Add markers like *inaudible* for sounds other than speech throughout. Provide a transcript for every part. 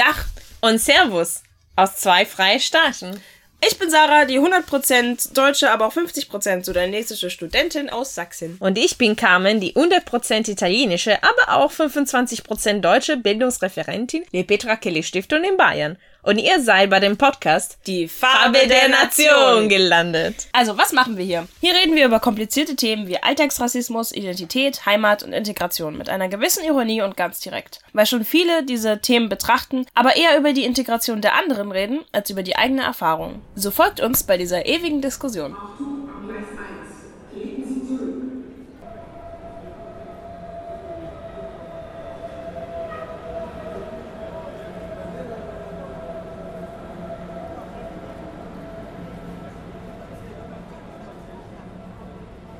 Dach und Servus aus zwei freien Staaten. Ich bin Sarah, die 100% deutsche, aber auch 50% sudanesische Studentin aus Sachsen. Und ich bin Carmen, die 100% italienische, aber auch 25% deutsche Bildungsreferentin der Petra Kelly Stiftung in Bayern. Und ihr seid bei dem Podcast Die Farbe der Nation gelandet. Also, was machen wir hier? Hier reden wir über komplizierte Themen wie Alltagsrassismus, Identität, Heimat und Integration mit einer gewissen Ironie und ganz direkt. Weil schon viele diese Themen betrachten, aber eher über die Integration der anderen reden, als über die eigene Erfahrung. So folgt uns bei dieser ewigen Diskussion.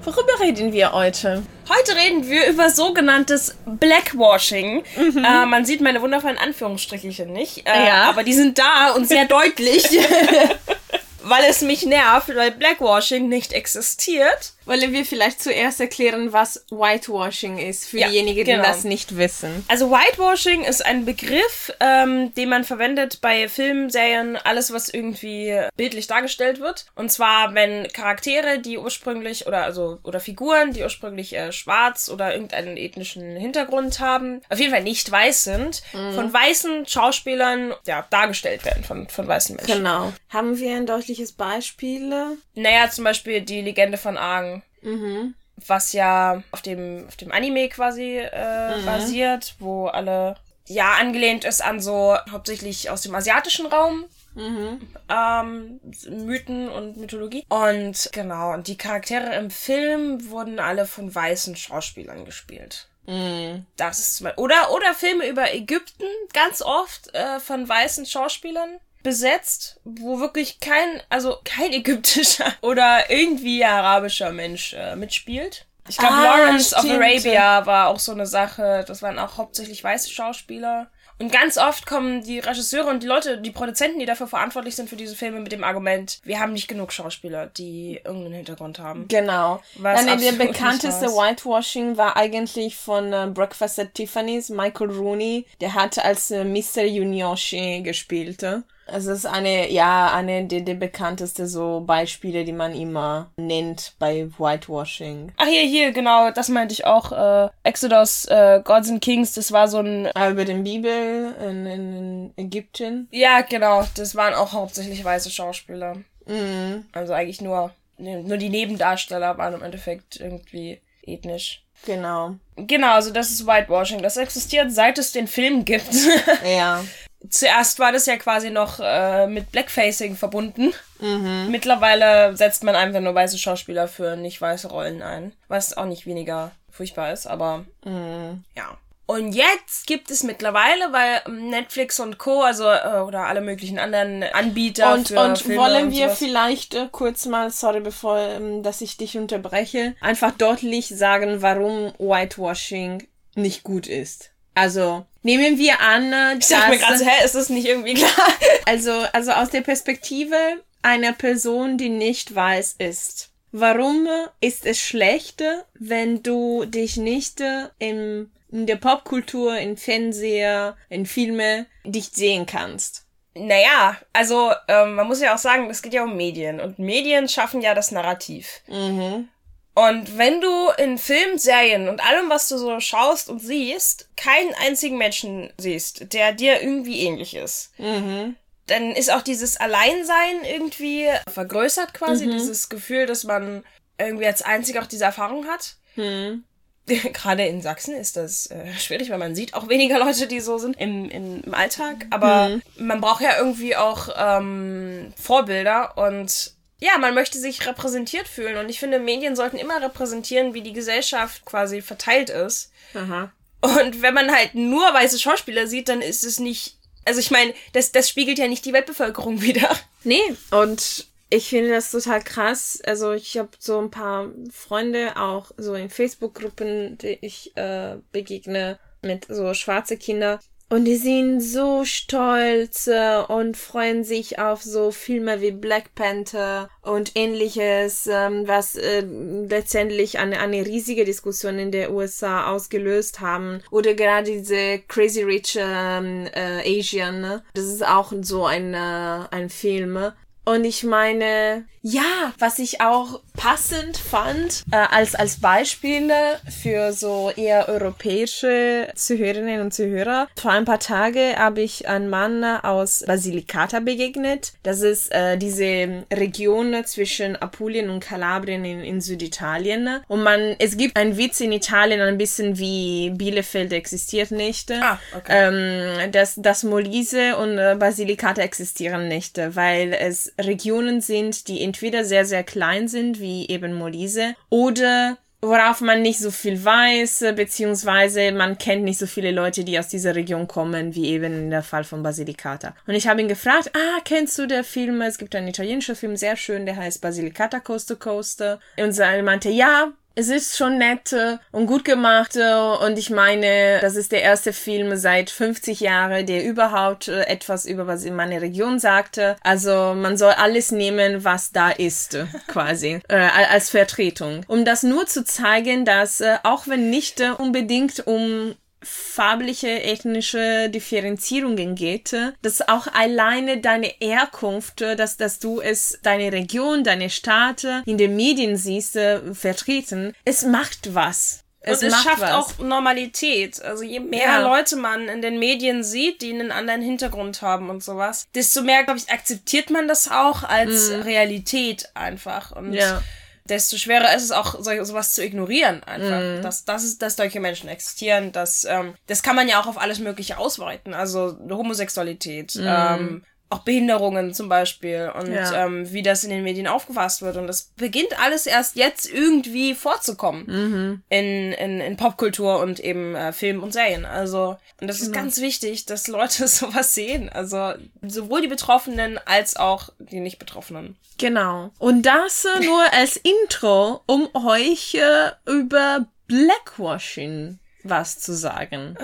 Worüber reden wir heute? Heute reden wir über sogenanntes Blackwashing. Äh, man sieht meine wundervollen Anführungsstrichelchen nicht, äh, Ja. aber die sind da und sehr *laughs* deutlich. *laughs* weil es mich nervt, weil Blackwashing nicht existiert. Wollen wir vielleicht zuerst erklären, was Whitewashing ist, für Ja, diejenigen, die genau. das nicht wissen? Also Whitewashing ist ein Begriff, ähm, den man verwendet bei Filmen, Serien, alles, was irgendwie bildlich dargestellt wird. Und zwar, wenn Charaktere, die ursprünglich oder also oder Figuren, die ursprünglich äh, schwarz oder irgendeinen ethnischen Hintergrund haben, auf jeden Fall nicht weiß sind, von weißen Schauspielern ja dargestellt werden von von weißen Menschen. Genau. Haben wir ein deutliches Beispiel? Naja, zum Beispiel die Legende von Aang. Was ja auf dem, auf dem Anime quasi äh, basiert, wo alle ja angelehnt ist an so hauptsächlich aus dem asiatischen Raum. Ähm, Mythen und Mythologie. Und genau, und die Charaktere im Film wurden alle von weißen Schauspielern gespielt. Das ist oder, oder Filme über Ägypten, ganz oft äh, von weißen Schauspielern besetzt, wo wirklich kein, also kein *laughs* ägyptischer oder irgendwie arabischer Mensch äh, mitspielt. Ich glaube, Ah, Lawrence of stimmt. Arabia war auch so eine Sache. Das waren auch hauptsächlich weiße Schauspieler. Und ganz oft kommen die Regisseure und die Leute, die Produzenten, die dafür verantwortlich sind für diese Filme, mit dem Argument, wir haben nicht genug Schauspieler, die irgendeinen Hintergrund haben. Genau. Was Nein, der bekannteste. Whitewashing war eigentlich von äh, Breakfast at Tiffany's, Michael Rooney. Der hat als äh, Mr. Yunioshi gespielt. Es ist eine, ja, eine der, der bekanntesten so Beispiele, die man immer nennt bei Whitewashing. Ach hier, hier, genau, das meinte ich auch. Äh, Exodus, äh, Gods and Kings, das war so ein Äh, Über den Bibel in, in, in Ägypten. Ja, genau. Das waren auch hauptsächlich weiße Schauspieler. Mhm. Also eigentlich nur, nur die Nebendarsteller waren im Endeffekt irgendwie ethnisch. Genau. Genau, also das ist Whitewashing. Das existiert, seit es den Film gibt. *laughs* Ja. Zuerst war das ja quasi noch äh, mit Blackfacing verbunden. Mittlerweile setzt man einfach nur weiße Schauspieler für nicht weiße Rollen ein. Was auch nicht weniger furchtbar ist, aber ja. Und jetzt gibt es mittlerweile, weil Netflix und Co., also äh, oder alle möglichen anderen Anbieter Und, für und Filme wollen und wir vielleicht äh, kurz mal, sorry, bevor, ähm, dass ich dich unterbreche, einfach deutlich sagen, warum Whitewashing nicht gut ist. Also, nehmen wir an, äh, Ich dachte mir gerade dass, so, hä, ist das nicht irgendwie klar? *laughs* also, also aus der Perspektive einer Person, die nicht weiß ist. Warum ist es schlecht, wenn du dich nicht äh, im, in der Popkultur, in Fernseher, in Filme, dich sehen kannst? Naja, also ähm, man muss ja auch sagen, es geht ja um Medien und Medien schaffen ja das Narrativ. Und wenn du in Filmen, Serien und allem, was du so schaust und siehst, keinen einzigen Menschen siehst, der dir irgendwie ähnlich ist, dann ist auch dieses Alleinsein irgendwie vergrößert quasi, dieses Gefühl, dass man irgendwie als einzig auch diese Erfahrung hat. *laughs* Gerade in Sachsen ist das äh, schwierig, weil man sieht auch weniger Leute, die so sind im, im, im Alltag. Aber man braucht ja irgendwie auch ähm, Vorbilder und ja, man möchte sich repräsentiert fühlen. Und ich finde, Medien sollten immer repräsentieren, wie die Gesellschaft quasi verteilt ist. Aha. Und wenn man halt nur weiße Schauspieler sieht, dann ist es nicht. Also ich meine, das, das spiegelt ja nicht die Weltbevölkerung *laughs* wieder. Nee, und ich finde das total krass. Also ich habe so ein paar Freunde auch so in Facebook-Gruppen, die ich äh, begegne mit so schwarze Kinder. Und die sind so stolz und freuen sich auf so Filme wie Black Panther und ähnliches, ähm, was äh, letztendlich eine, eine riesige Diskussion in der USA ausgelöst haben. Oder gerade diese Crazy Rich ähm, äh, Asian, ne? das ist auch so ein, äh, ein Film. Und ich meine, ja, was ich auch passend fand, äh, als, als Beispiele für so eher europäische Zuhörerinnen und Zuhörer. Vor ein paar Tage habe ich einen Mann aus Basilicata begegnet. Das ist äh, diese Region zwischen Apulien und Kalabrien in, in Süditalien. Und man, es gibt einen Witz in Italien, ein bisschen wie Bielefeld existiert nicht. Ah, okay. Ähm, dass, dass Molise und äh, Basilicata existieren nicht, weil es Regionen sind, die entweder sehr, sehr klein sind, wie eben Molise, oder worauf man nicht so viel weiß, beziehungsweise man kennt nicht so viele Leute, die aus dieser Region kommen, wie eben in der Fall von Basilicata. Und ich habe ihn gefragt, ah, kennst du der Film? Es gibt einen italienischen Film, sehr schön, der heißt Basilicata Coast to Coast. Und er meinte, ja, es ist schon nett äh, und gut gemacht äh, und ich meine, das ist der erste Film seit 50 Jahren, der überhaupt äh, etwas über was in meiner Region sagte. Also man soll alles nehmen, was da ist, quasi, *laughs* äh, als Vertretung. Um das nur zu zeigen, dass auch wenn nicht unbedingt um farbliche ethnische Differenzierungen geht, dass auch alleine deine Herkunft, dass, dass du es, deine Region, deine Stadt in den Medien siehst, äh, vertreten, es macht was. Es und es schafft was. auch Normalität. Also je mehr ja. Leute man in den Medien sieht, die einen anderen Hintergrund haben und sowas, desto mehr, glaube ich, akzeptiert man das auch als mhm. Realität einfach. Und ja desto schwerer ist es auch, so, sowas zu ignorieren einfach. Mhm. Dass, dass, es, dass solche Menschen existieren. Dass, ähm, das kann man ja auch auf alles Mögliche ausweiten. Also Homosexualität, mhm. ähm, auch Behinderungen zum Beispiel und ja. ähm, wie das in den Medien aufgefasst wird. Und das beginnt alles erst jetzt irgendwie vorzukommen mhm. in, in, in Popkultur und eben äh, Film und Serien. Also, und das ist ganz wichtig, dass Leute *laughs* sowas sehen. Also sowohl die Betroffenen als auch die Nicht-Betroffenen. Genau. Und das äh, *laughs* nur als Intro, um euch äh, über Blackwashing was zu sagen.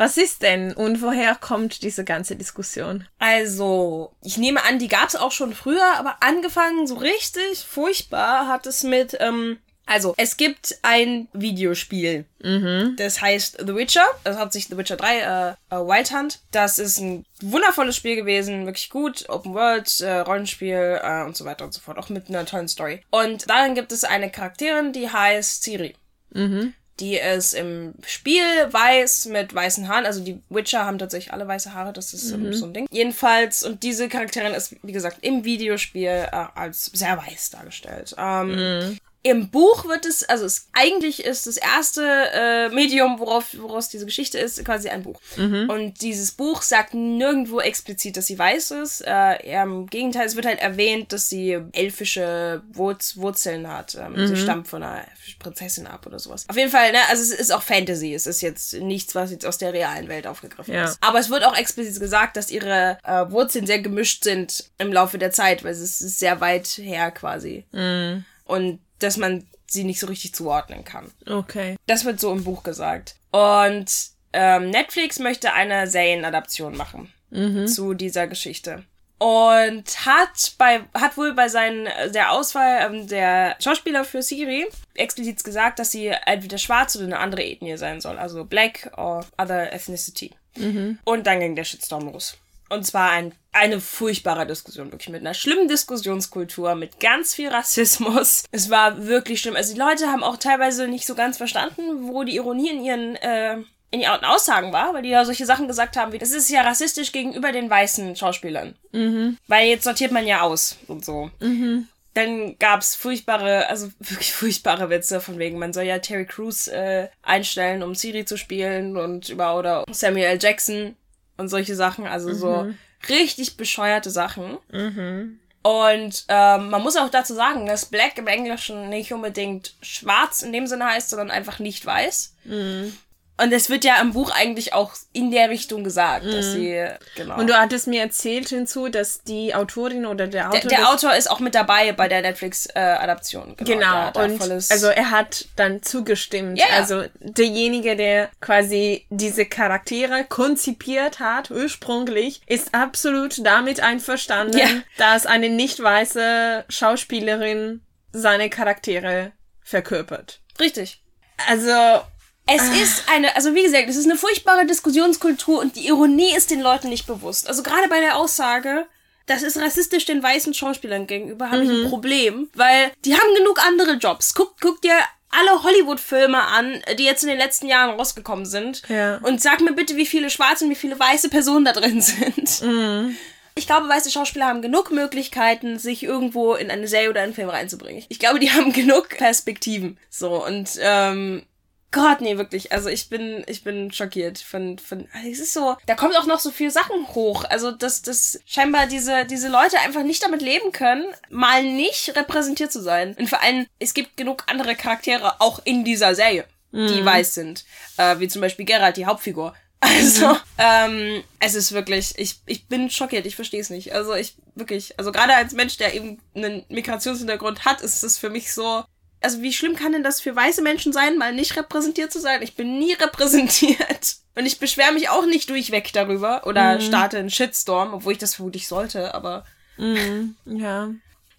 Was ist denn und woher kommt diese ganze Diskussion? Also, ich nehme an, die gab es auch schon früher, aber angefangen so richtig furchtbar hat es mit, ähm, also, es gibt ein Videospiel. Mhm. Das heißt The Witcher. Das hat sich The Witcher 3, äh, äh, Wild Hunt. Das ist ein wundervolles Spiel gewesen. Wirklich gut. Open World, äh, Rollenspiel äh, und so weiter und so fort. Auch mit einer tollen Story. Und darin gibt es eine Charakterin, die heißt Ciri. Mhm die ist im Spiel weiß mit weißen Haaren. Also die Witcher haben tatsächlich alle weiße Haare, das ist mhm. so ein Ding. Jedenfalls, und diese Charakterin ist, wie gesagt, im Videospiel äh, als sehr weiß dargestellt. Ähm, mhm. Im Buch wird es, also es, eigentlich ist das erste äh, Medium, worauf, woraus diese Geschichte ist, quasi ein Buch. Mhm. Und dieses Buch sagt nirgendwo explizit, dass sie weiß ist. Äh, Im Gegenteil, es wird halt erwähnt, dass sie elfische Wurz Wurzeln hat. Ähm, mhm. Sie stammt von einer Prinzessin ab oder sowas. Auf jeden Fall, ne, also es ist auch Fantasy. Es ist jetzt nichts, was jetzt aus der realen Welt aufgegriffen ja. ist. Aber es wird auch explizit gesagt, dass ihre äh, Wurzeln sehr gemischt sind im Laufe der Zeit, weil es ist sehr weit her quasi. Mhm. Und dass man sie nicht so richtig zuordnen kann. Okay. Das wird so im Buch gesagt. Und ähm, Netflix möchte eine Serienadaption machen mhm. zu dieser Geschichte. Und hat bei, hat wohl bei seinen, der Auswahl ähm, der Schauspieler für Siri explizit gesagt, dass sie entweder schwarz oder eine andere Ethnie sein soll. Also black or other ethnicity. Mhm. Und dann ging der Shitstorm los. Und zwar ein, eine furchtbare Diskussion, wirklich mit einer schlimmen Diskussionskultur, mit ganz viel Rassismus. *laughs* Es war wirklich schlimm. Also die Leute haben auch teilweise nicht so ganz verstanden, wo die Ironie in ihren, äh, in ihren Aussagen war, weil die ja solche Sachen gesagt haben wie, das ist ja rassistisch gegenüber den weißen Schauspielern. Mhm. Weil jetzt sortiert man ja aus und so. Mhm. Dann gab's furchtbare, also *laughs* wirklich furchtbare Witze von wegen, man soll ja Terry Crews äh, einstellen, um Siri zu spielen und über oder Samuel L. Jackson und solche Sachen. Also mhm. so richtig bescheuerte Sachen. Mhm. Und ähm, man muss auch dazu sagen, dass Black im Englischen nicht unbedingt schwarz in dem Sinne heißt, sondern einfach nicht weiß. Mhm. Und es wird ja im Buch eigentlich auch in der Richtung gesagt, mhm. dass sie, genau. Und du hattest mir erzählt hinzu, dass die Autorin oder der Autor. Der, der Autor ist auch mit dabei bei der Netflix-Adaption. Äh, genau. genau. und also er hat dann zugestimmt. Yeah. Also derjenige, der quasi diese Charaktere konzipiert hat, ursprünglich, ist absolut damit einverstanden, yeah. dass eine nicht weiße Schauspielerin seine Charaktere verkörpert. Richtig. Also es ah. ist eine, also wie gesagt, es ist eine furchtbare Diskussionskultur und die Ironie ist den Leuten nicht bewusst. Also gerade bei der Aussage, das ist rassistisch den weißen Schauspielern gegenüber, habe mhm. ich ein mhm. Problem, weil die haben genug andere Jobs. Guck, guck dir alle Hollywood-Filme an, die jetzt in den letzten Jahren rausgekommen sind. Ja. Und sag mir bitte, wie viele schwarze und wie viele weiße Personen da drin *laughs* sind. Mhm. Ich glaube, weiße Schauspieler haben genug Möglichkeiten, sich irgendwo in eine Serie oder einen Film reinzubringen. Ich glaube, die *laughs* haben genug Perspektiven. So, und ähm, Gott, nee, wirklich. Also ich bin, ich bin schockiert von, von, also es ist so, da kommt auch noch so viel Sachen hoch. Also, dass, dass scheinbar diese, diese Leute einfach nicht damit leben können, mal nicht repräsentiert zu sein. Und vor allem, es gibt genug andere Charaktere auch in dieser Serie, die mhm. weiß sind. Äh, wie zum Beispiel Geralt, die Hauptfigur. *laughs* Also, mhm. ähm, es ist wirklich, ich, ich bin schockiert, ich verstehe es nicht. Also ich, wirklich, also gerade als Mensch, der eben einen Migrationshintergrund hat, ist es für mich so, also wie schlimm kann denn das für weiße Menschen sein, mal nicht repräsentiert zu sein? Ich bin nie *laughs* repräsentiert. Und ich beschwere mich auch nicht durchweg darüber oder mhm. starte einen Shitstorm, obwohl ich das vermutlich sollte, aber. Mhm. Ja.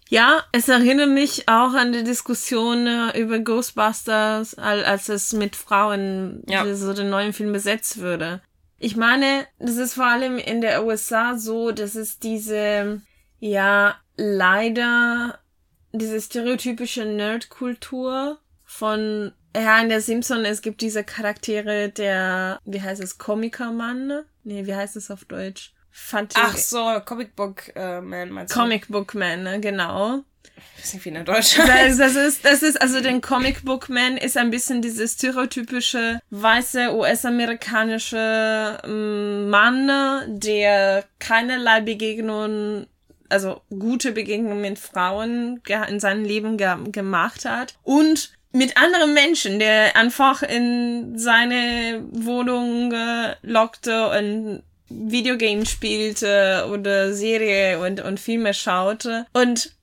Ja, es erinnert mich auch an die Diskussion äh, über Ghostbusters, als es mit Frauen ja. so den neuen Film besetzt würde. Ich meine, das ist vor allem in der USA so, dass es diese, ja, leider diese stereotypische Nerd-Kultur von ja, in der Simpson, es gibt diese Charaktere der, wie heißt es, Komikermann? Nee, wie heißt es auf Deutsch? Fand Ach so, Comic Book äh, Man meinst du? Comic Book Man, ne, genau. Ich weiß nicht, wie in Deutsch das, das ist, das ist, also den Comic Book Man ist ein bisschen dieses stereotypische weiße US-amerikanische ähm, Mann, der keinerlei Begegnungen also gute Begegnungen mit Frauen in seinem Leben ge gemacht hat und mit anderen Menschen, der einfach in seine Wohnung äh, lockte und Videogames spielte oder Serie und, und Filme schaute. Und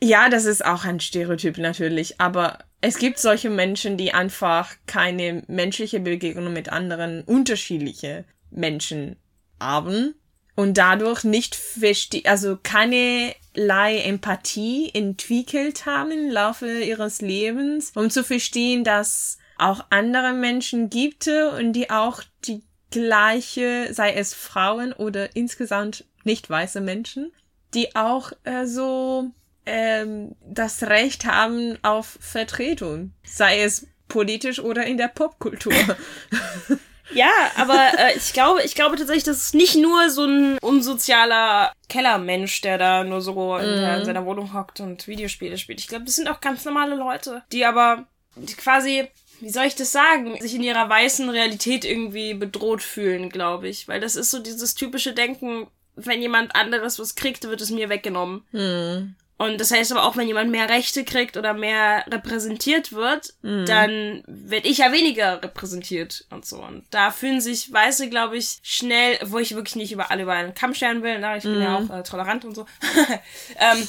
ja, das ist auch ein Stereotyp natürlich, aber es gibt solche Menschen, die einfach keine menschliche Begegnung mit anderen unterschiedliche Menschen haben und dadurch nicht verste also keinerlei Empathie entwickelt haben im Laufe ihres Lebens, um zu verstehen, dass auch andere Menschen gibt und die auch die gleiche, sei es Frauen oder insgesamt nicht weiße Menschen, die auch äh, so ähm, das Recht haben auf Vertretung, sei es politisch oder in der Popkultur. *laughs* Ja, aber äh, ich glaube, ich glaube tatsächlich, das ist nicht nur so ein unsozialer Kellermensch, der da nur so in, der, in mhm. seiner Wohnung hockt und Videospiele spielt. Ich glaube, das sind auch ganz normale Leute, die aber die quasi, wie soll ich das sagen, sich in ihrer weißen Realität irgendwie bedroht fühlen, glaube ich. Weil das ist so dieses typische Denken, wenn jemand anderes was kriegt, wird es mir weggenommen. Mhm. Und das heißt aber auch, wenn jemand mehr Rechte kriegt oder mehr repräsentiert wird, mhm. dann werde ich ja weniger repräsentiert und so. Und da fühlen sich Weiße, glaube ich, schnell, wo ich wirklich nicht über alle über einen Kamm scheren will, na, ich bin mhm. ja auch äh, tolerant und so. *laughs* ähm,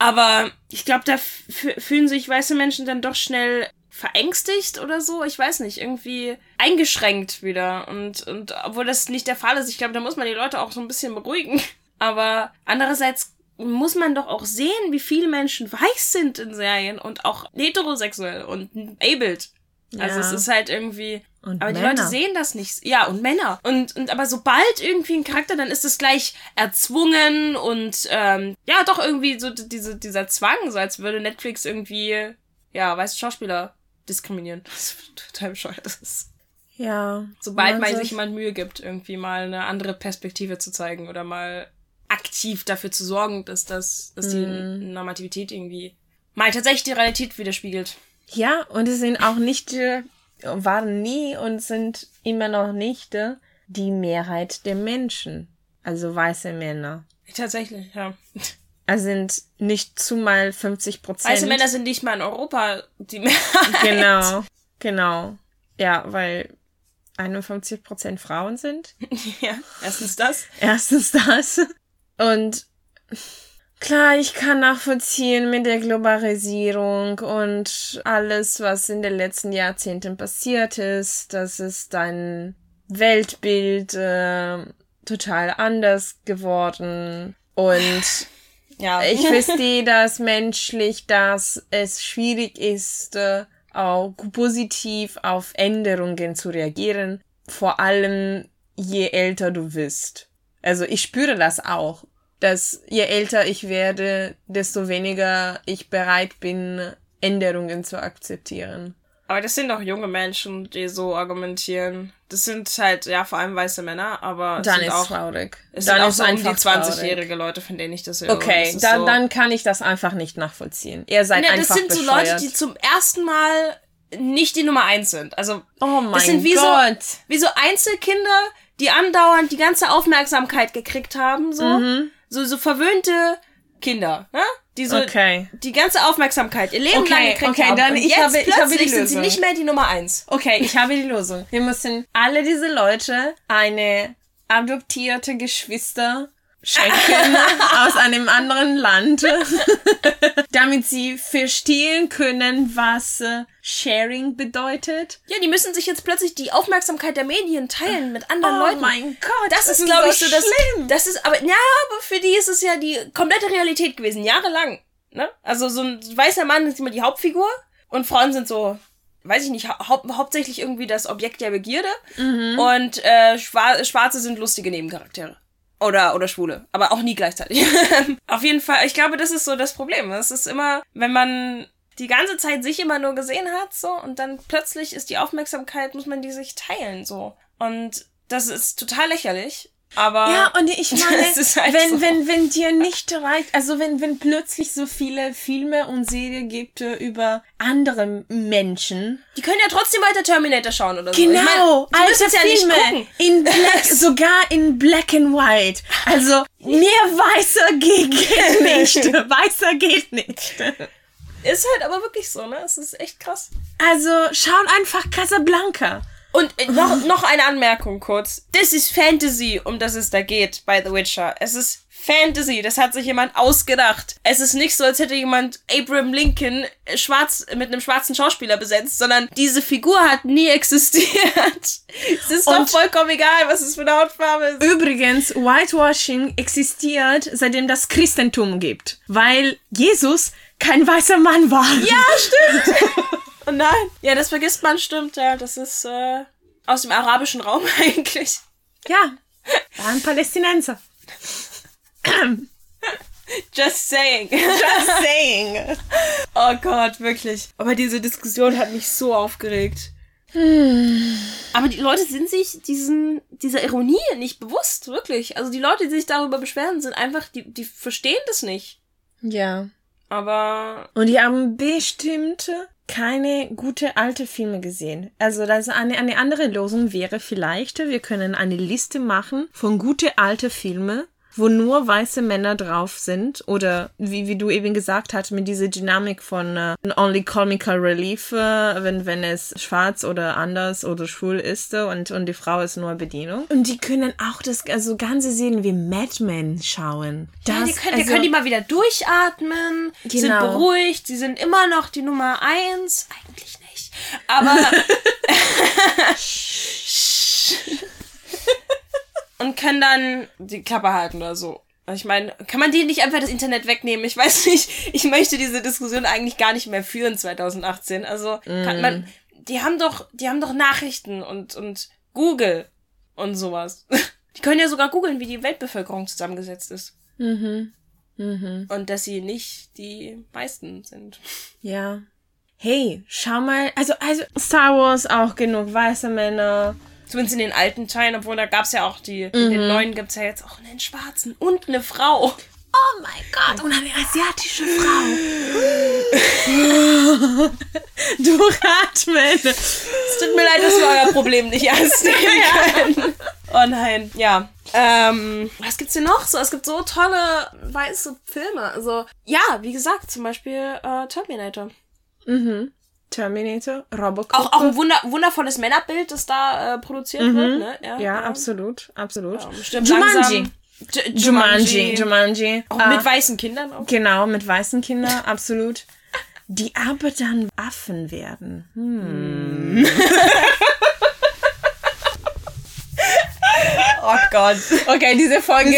aber ich glaube, da fühlen sich weiße Menschen dann doch schnell verängstigt oder so. Ich weiß nicht, irgendwie eingeschränkt wieder. Und, und obwohl das nicht der Fall ist, ich glaube, da muss man die Leute auch so ein bisschen beruhigen. *laughs* Aber andererseits muss man doch auch sehen, wie viele Menschen weiß sind in Serien und auch heterosexuell und abled. Also ja. es ist halt irgendwie. Und aber Männer. die Leute sehen das nicht. Ja, und Männer. Und, und aber sobald irgendwie ein Charakter, dann ist es gleich erzwungen und ähm, ja, doch irgendwie so diese, dieser Zwang, so als würde Netflix irgendwie, ja, weiße Schauspieler diskriminieren. *laughs* Das ist total bescheuert. Das ist. Ja. Sobald man sich jemand Mühe gibt, irgendwie mal eine andere Perspektive zu zeigen oder mal aktiv dafür zu sorgen, dass das, dass die mm. Normativität irgendwie mal tatsächlich die Realität widerspiegelt. Ja, und es sind auch nicht, äh, waren nie und sind immer noch nicht äh, die Mehrheit der Menschen. Also weiße Männer. Tatsächlich, ja. Also sind nicht zumal 50 Prozent. Weiße Männer sind nicht mal in Europa die Mehrheit. Genau, genau. Ja, weil 51% Frauen sind. *laughs* ja, erstens das. Erstens das. Und klar, ich kann nachvollziehen mit der Globalisierung und alles, was in den letzten Jahrzehnten passiert ist, dass es dein Weltbild äh, total anders geworden und *laughs* ja. ich verstehe das menschlich, dass es schwierig ist, äh, auch positiv auf Änderungen zu reagieren, vor allem je älter du wirst. Also ich spüre das auch, dass je älter ich werde, desto weniger ich bereit bin, Änderungen zu akzeptieren. Aber das sind doch junge Menschen, die so argumentieren. Das sind halt, ja, vor allem weiße Männer, aber. Dann ist auch, traurig. Es dann sind auch so um die 20-jährige Leute, von denen ich das höre. Okay, das dann, so dann kann ich das einfach nicht nachvollziehen. Ihr seid ne, einfach Das sind bescheuert. so Leute, die zum ersten Mal nicht die Nummer eins sind. Also, oh mein das sind wie Gott. So, wie so Einzelkinder, die andauernd die ganze Aufmerksamkeit gekriegt haben, so. Mhm. So, so verwöhnte Kinder, ne? Die so Okay. die ganze Aufmerksamkeit ihr Leben Okay, lang gekriegt okay, haben. dann Und ich jetzt habe- ich habe die plötzlich sind sie Lösung. nicht mehr die Nummer eins. Okay, ich habe die Lösung. Wir müssen alle diese Leute eine adoptierte Geschwister schenken *laughs* aus einem anderen Land, *laughs* damit sie verstehen können, was äh, Sharing bedeutet. Ja, die müssen sich jetzt plötzlich die Aufmerksamkeit der Medien teilen mit anderen Oh Leuten. mein Gott, Das, das ist, glaube ich, so das. schlimm. Das ist, aber ja, aber für die ist es ja die komplette Realität gewesen, jahrelang. Ne? Also so ein weißer Mann ist immer die Hauptfigur und Frauen sind so, weiß ich nicht, hau hauptsächlich irgendwie das Objekt der Begierde und äh, Schwa Schwarze sind lustige Nebencharaktere. Oder, oder Schwule. Aber auch nie gleichzeitig. *laughs* Auf jeden Fall, ich glaube, das ist so das Problem. Es ist immer, wenn man die ganze Zeit sich immer nur gesehen hat, so, und dann plötzlich ist die Aufmerksamkeit, muss man die sich teilen, so. Und das ist total lächerlich. Aber. Ja, und ich *laughs* meine, halt wenn, so. wenn, wenn dir nicht reicht, also wenn, wenn plötzlich so viele Filme und Serien gibt äh, über andere Menschen. Die können ja trotzdem weiter Terminator schauen oder so. Genau, die müssen alte ja nicht Filme in *laughs* Black, sogar in Black and White. Also mehr weißer geht, geht *laughs* nicht. Weißer geht nicht. Ist halt aber wirklich so, ne? Es ist echt krass. Also schaut einfach Casablanca. Und äh, noch, noch eine Anmerkung kurz. Das ist Fantasy, um das es da geht bei The Witcher. Es ist Fantasy, das hat sich jemand ausgedacht. Es ist nicht so, als hätte jemand Abraham Lincoln äh, schwarz mit einem schwarzen Schauspieler besetzt, sondern diese Figur hat nie *laughs* existiert. Es ist doch vollkommen egal, was es für eine Hautfarbe ist. Übrigens, Whitewashing existiert, seitdem das Christentum gibt. Weil Jesus kein weißer Mann war. Ja, stimmt. *laughs* oh nein. Ja, das vergisst man, stimmt, ja. Das ist äh, aus dem arabischen Raum *laughs* eigentlich. Ja, war ein Palästinenser. Just saying. Just saying. *laughs* Oh Gott, wirklich. Aber diese Diskussion hat mich so aufgeregt. Aber die Leute sind sich diesen, dieser Ironie nicht bewusst, wirklich. Also die Leute, die sich darüber beschweren, sind einfach, die, die verstehen das nicht. Ja. Aber Und die haben bestimmt keine gute alte Filme gesehen. Also das eine, eine andere Lösung wäre vielleicht, wir können eine Liste machen von gute alte Filme, wo nur weiße Männer drauf sind oder wie, wie du eben gesagt hast, mit dieser Dynamik von äh, Only Comical Relief, äh, wenn, wenn es schwarz oder anders oder schwul ist äh, und, und die Frau ist nur Bedienung. Und die können auch das, also ganze Serien wie Mad Men schauen. Das, ja, die können, also, die können die mal wieder durchatmen, sind Genau. beruhigt, sie sind immer noch die Nummer eins. Eigentlich nicht. Aber. *laughs* Und können dann die Klappe halten oder so. Also Ich meine, kann man denen nicht einfach das Internet wegnehmen? Ich weiß *laughs* nicht. Ich möchte diese Diskussion eigentlich gar nicht mehr führen 2018. Also kann man, die haben doch, die haben doch Nachrichten und und Google und sowas. *laughs* Die können ja sogar googeln, wie die Weltbevölkerung zusammengesetzt ist. Mhm. Mhm. Und dass sie nicht die meisten sind. Ja. Hey, schau mal, also, also Star Wars auch genug weiße Männer. Zumindest in den alten Teilen, obwohl da gab's ja auch die, in den neuen gibt's ja jetzt auch einen Schwarzen und eine Frau. Oh mein Gott, und eine asiatische Frau. *laughs* Durchatmen. Es tut mir leid, dass wir euer Problem nicht ernst *laughs* nehmen können. Oh nein, ja. Ähm, was gibt's denn noch? So, es gibt so tolle weiße Filme. Also, ja, wie gesagt, zum Beispiel äh, Terminator. Mhm. Terminator, Robocop. Auch, auch ein wunder wundervolles Männerbild, das da äh, produziert wird, ne? Mhm. ja, absolut, absolut. Ja, Jumanji. J- Jumanji, Jumanji. Auch mit weißen Kindern auch. Genau, mit weißen Kindern, absolut. Die aber dann Affen werden. Hm. *laughs* *laughs* Oh Gott. Okay, diese Folge *laughs*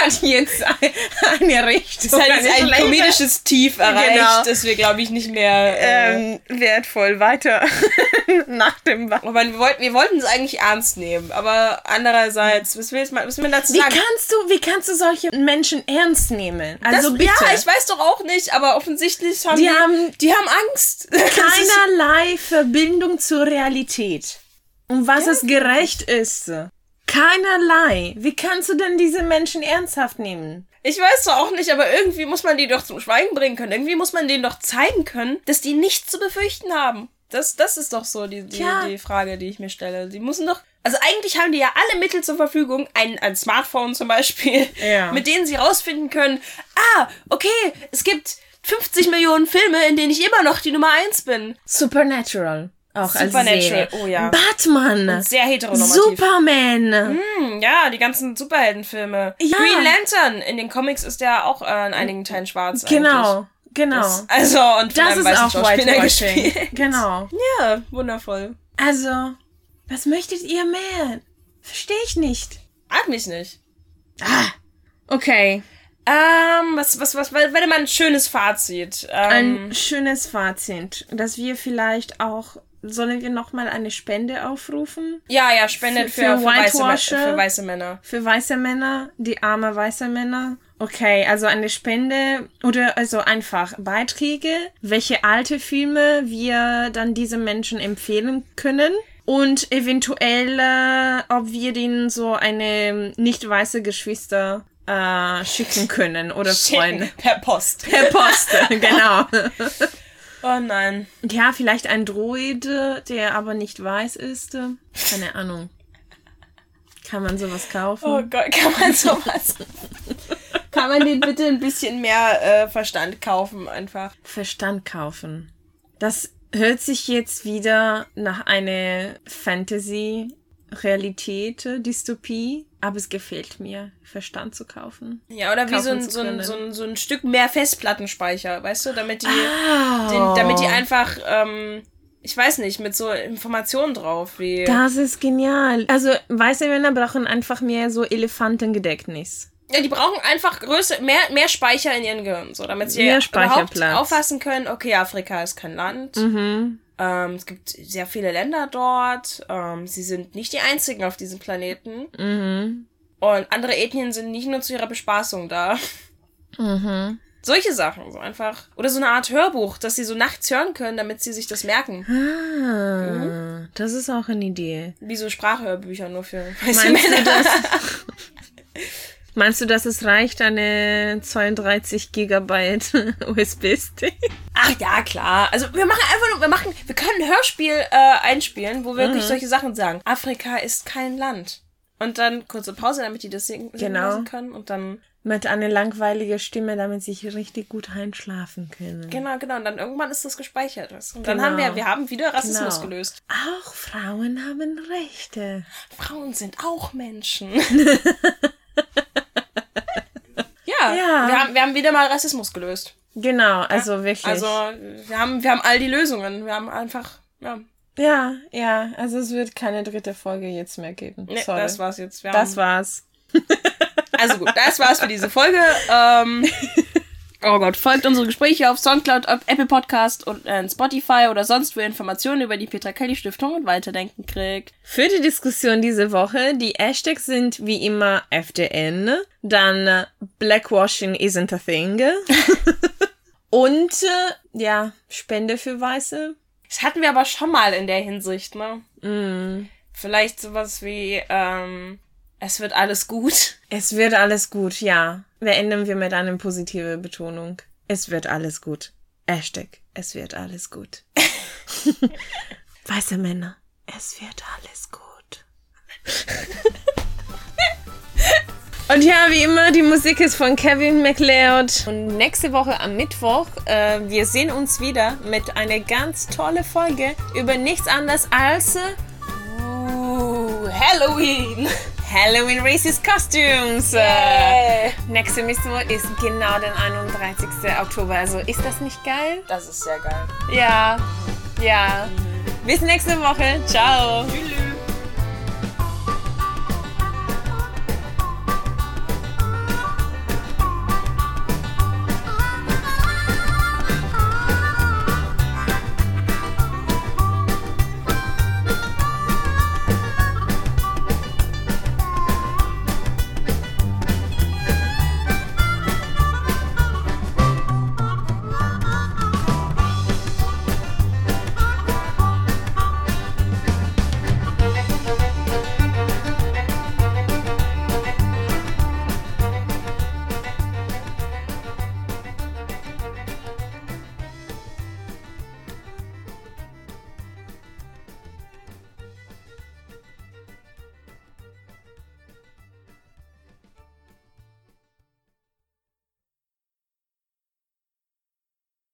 hat jetzt ein- eine Richtung. Das hat jetzt ein schlechte- komedisches Tief erreicht, Genau. das wir, glaube ich, nicht mehr... Äh, ähm, wertvoll weiter *laughs* nach dem Wa- aber wir wollten, wir wollten es eigentlich ernst nehmen, aber andererseits, was will, was will man dazu Wie sagen? kannst du, wie kannst du solche Menschen ernst nehmen? Also das, bitte. Ja, ich weiß doch auch nicht, aber offensichtlich haben Die die, haben- die haben Angst. *laughs* Keinerlei Verbindung zur Realität. Und was es gerecht ist. Keinerlei. Wie kannst du denn diese Menschen ernsthaft nehmen? Ich weiß doch auch nicht, aber irgendwie muss man die doch zum Schweigen bringen können. Irgendwie muss man denen doch zeigen können, dass die nichts zu befürchten haben. Das, das ist doch so die, die, die Frage, die ich mir stelle. Die müssen doch. Also eigentlich haben die ja alle Mittel zur Verfügung, ein, ein Smartphone zum Beispiel, *laughs* Ja. mit denen sie rausfinden können, ah, okay, es gibt 50 Millionen Filme, in denen ich immer noch die Nummer eins bin. Supernatural. Auch Supernatural, als Serie. oh ja. Batman. Sehr heteronormativ. Superman. Hm, ja, die ganzen Superheldenfilme. Ja. Green Lantern, in den Comics ist der auch äh, in einigen Teilen schwarz. Genau. Eigentlich. Genau. Das, also, und Das ist auch Whitewashing. Genau. Ja, wundervoll. Also, was möchtet ihr mehr? Verstehe ich nicht. Mag mich nicht. Okay. Ähm, was, was, was, warte mal, ein schönes Fazit. Ähm, Ein schönes Fazit, dass wir vielleicht auch sollen wir noch mal eine Spende aufrufen ja, ja, spendet für- für, für für, weiße, für weiße Männer. für weiße Männer, die arme weiße Männer. Okay, also eine Spende oder also einfach Beiträge, welche alte Filme wir dann diesen Menschen empfehlen können und eventuell, äh, ob wir denen so eine nicht weiße Geschwister äh, schicken können oder Freunde. Per Post. Per Post, *laughs* genau. *laughs* *laughs* Oh nein. Ja, vielleicht ein Droide, der aber nicht weiß ist. Keine Ahnung. Kann man sowas kaufen? Oh Gott, kann man sowas. *laughs* kann man den bitte ein bisschen mehr äh, Verstand kaufen, einfach. Verstand kaufen. Das hört sich jetzt wieder nach einer Fantasy-Realität, äh, Dystopie, aber es gefällt mir, Verstand zu kaufen. Ja, oder wie so ein, so, ein, so, ein, so ein Stück mehr Festplattenspeicher, weißt du, damit die, Ah, den, damit die einfach, ähm, ich weiß nicht, mit so Informationen drauf, wie. Das ist genial. Also, weiße Männer brauchen einfach mehr so Elefantengedächtnis. Ja, die brauchen einfach größer, mehr, mehr Speicher in ihren Gehirn, so, damit sie Mehr überhaupt auffassen können, okay, Afrika ist kein Land. Mhm. Ähm, es gibt sehr viele Länder dort. Ähm, sie sind nicht die einzigen auf diesem Planeten. Mhm. Und andere Ethnien sind nicht nur zu ihrer Bespaßung da. Mhm. Solche Sachen, so einfach. Oder so eine Art Hörbuch, dass sie so nachts hören können, damit sie sich das merken. Ah, das ist auch eine Idee. Wie so Sprachhörbücher nur für weiße Meinst du, Männer. *laughs* meinst du, dass es reicht, eine 32 Gigabyte *laughs* USB-Stick? Ach ja, klar. Also wir machen einfach nur, wir machen, wir können ein Hörspiel äh, einspielen, wo wirklich Mhm. solche Sachen sagen. Afrika ist kein Land. Und dann kurze Pause, damit die das singen, Genau. können. Und dann, Mit einer langweiligen Stimme, damit sie richtig gut einschlafen können. genau, genau. Und dann irgendwann ist das gespeichert. Und dann Genau. haben wir, wir haben wieder Rassismus Genau. gelöst. Auch Frauen haben Rechte. Frauen sind auch Menschen. *laughs* ja, Ja. Wir, haben, wir haben wieder mal Rassismus gelöst. Genau, also wirklich. Also wir haben, wir haben all die Lösungen. Wir haben einfach, ja, ja, ja, also es wird keine dritte Folge jetzt mehr geben. nee, Sorry. das war's jetzt. Das war's. Also gut, das war's für diese Folge. Ähm, *laughs* oh Gott, folgt unsere Gespräche auf Soundcloud, auf Apple Podcast und äh, Spotify oder sonst wo ihr Informationen über die Petra Kelly Stiftung und Weiterdenken kriegt. Für die Diskussion diese Woche, die Hashtags sind wie immer FDN, dann äh, Blackwashing isn't a thing *laughs* und äh, ja, Spende für Weiße. Das hatten wir aber schon mal in der Hinsicht, ne? Mm. Vielleicht sowas wie, ähm, es wird alles gut. Es wird alles gut, ja. Beenden wir mit einer positiven Betonung. Es wird alles gut. Hashtag, es wird alles gut. *laughs* Weiße Männer, es wird alles gut. *laughs* Und ja, wie immer, die Musik ist von Kevin MacLeod. Und nächste Woche am Mittwoch, äh, wir sehen uns wieder mit einer ganz tolle Folge über nichts anderes als uh, Halloween. Halloween Racist Costumes. Yay. Nächste Mittwoch ist genau der 31. Oktober. Also ist das nicht geil? Das ist sehr geil. Ja, ja. Bis nächste Woche. Ciao. Tschüss.